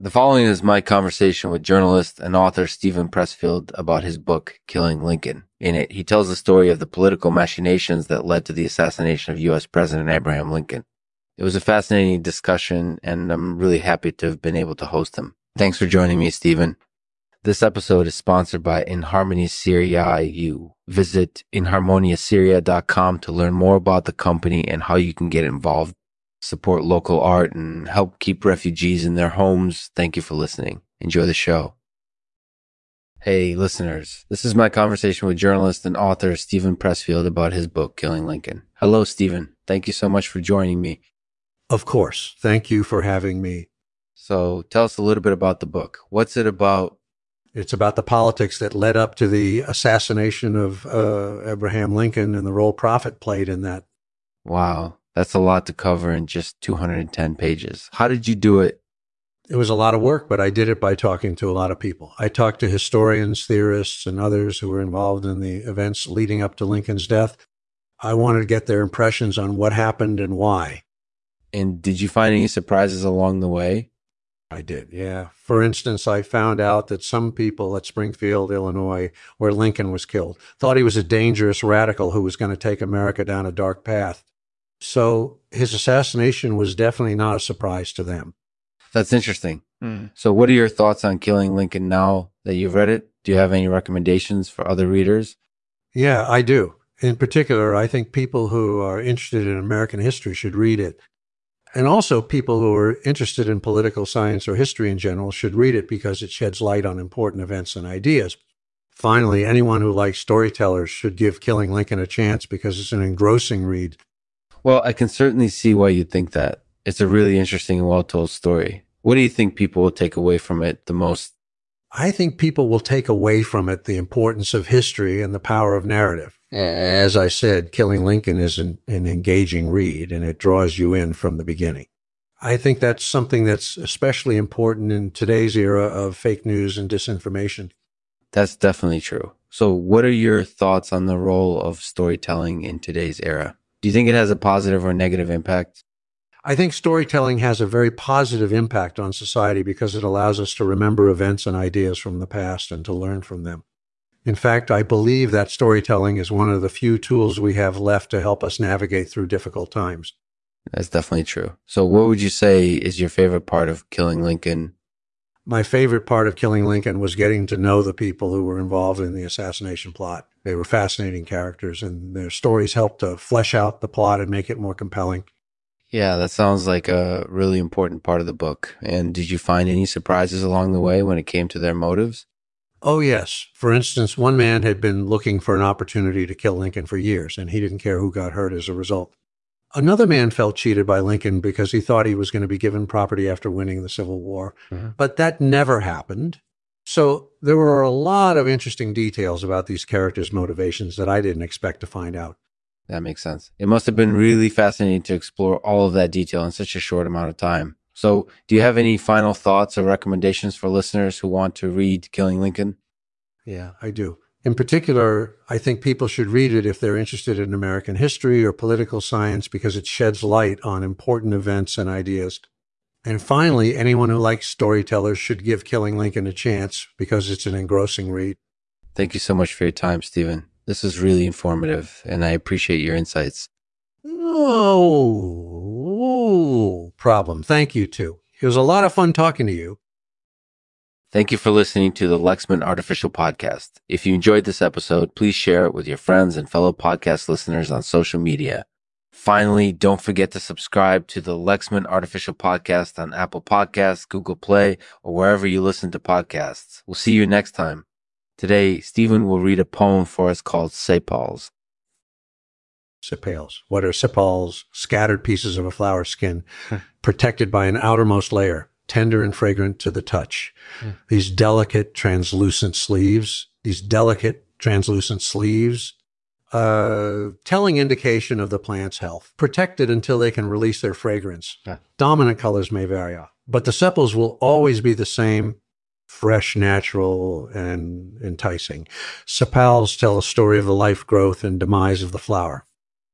The following is my conversation with journalist and author Steven Pressfield about his book, Killing Lincoln. In it, he tells the story of the political machinations that led to the assassination of U.S. President Abraham Lincoln. It was a fascinating discussion, and I'm really happy to have been able to host him. Thanks for joining me, Steven. This episode is sponsored by Inharmonia Syria U. Visit inharmoniasyria.com to learn more about the company and how you can get involved support local art, and help keep refugees in their homes. Thank you for listening. Enjoy the show. Hey, listeners. This is my conversation with journalist and author Steven Pressfield about his book, Killing Lincoln. Hello, Steven. Thank you so much for joining me. Of course. Thank you for having me. So, tell us a little bit about the book. What's it about? It's about the politics that led up to the assassination of uh, Abraham Lincoln and the role Prophet played in that. Wow. That's a lot to cover in just 210 pages. How did you do it? It was a lot of work, but I did it by talking to a lot of people. I talked to historians, theorists, and others who were involved in the events leading up to Lincoln's death. I wanted to get their impressions on what happened and why. And did you find any surprises along the way? I did, yeah. For instance, I found out that some people at Springfield, Illinois, where Lincoln was killed, thought he was a dangerous radical who was going to take America down a dark path. So his assassination was definitely not a surprise to them. That's interesting. Mm. So, what are your thoughts on Killing Lincoln now that you've read it? Do you have any recommendations for other readers? Yeah, I do. In particular, I think people who are interested in American history should read it. And also, people who are interested in political science or history in general should read it because it sheds light on important events and ideas. Finally, anyone who likes storytellers should give Killing Lincoln a chance because it's an engrossing read well, I can certainly see why you think that. It's a really interesting and well told story. What do you think people will take away from it the most? I think people will take away from it the importance of history and the power of narrative. As I said, Killing Lincoln is an, an engaging read and it draws you in from the beginning. I think that's something that's especially important in today's era of fake news and disinformation. That's definitely true. So, what are your thoughts on the role of storytelling in today's era? Do you think it has a positive or negative impact? I think storytelling has a very positive impact on society because it allows us to remember events and ideas from the past and to learn from them. In fact, I believe that storytelling is one of the few tools we have left to help us navigate through difficult times. That's definitely true. So, what would you say is your favorite part of Killing Lincoln my favorite part of Killing Lincoln was getting to know the people who were involved in the assassination plot. They were fascinating characters, and their stories helped to flesh out the plot and make it more compelling. Yeah, that sounds like a really important part of the book. And did you find any surprises along the way when it came to their motives? Oh, yes. For instance, one man had been looking for an opportunity to kill Lincoln for years, and he didn't care who got hurt as a result. Another man felt cheated by Lincoln because he thought he was going to be given property after winning the Civil War, mm-hmm. but that never happened. So there were a lot of interesting details about these characters' motivations that I didn't expect to find out. That makes sense. It must have been really fascinating to explore all of that detail in such a short amount of time. So, do you have any final thoughts or recommendations for listeners who want to read Killing Lincoln? Yeah, I do. In particular, I think people should read it if they're interested in American history or political science because it sheds light on important events and ideas. And finally, anyone who likes storytellers should give Killing Lincoln a chance because it's an engrossing read. Thank you so much for your time, Steven. This was really informative, and I appreciate your insights. Oh, oh, problem. Thank you, too. It was a lot of fun talking to you. Thank you for listening to the Lexman Artificial Podcast. If you enjoyed this episode, please share it with your friends and fellow podcast listeners on social media. Finally, don't forget to subscribe to the Lexman Artificial Podcast on Apple Podcasts, Google Play, or wherever you listen to podcasts. We'll see you next time. Today, Steven will read a poem for us called Sepals. Sepals. What are sepals? Scattered pieces of a flower skin, protected by an outermost layer tender and fragrant to the touch. Mm. These delicate translucent sleeves, these delicate translucent sleeves, uh, telling indication of the plant's health, protected until they can release their fragrance. Yeah. Dominant colors may vary, but the sepals will always be the same fresh, natural, and enticing. Sepals tell a story of the life growth and demise of the flower.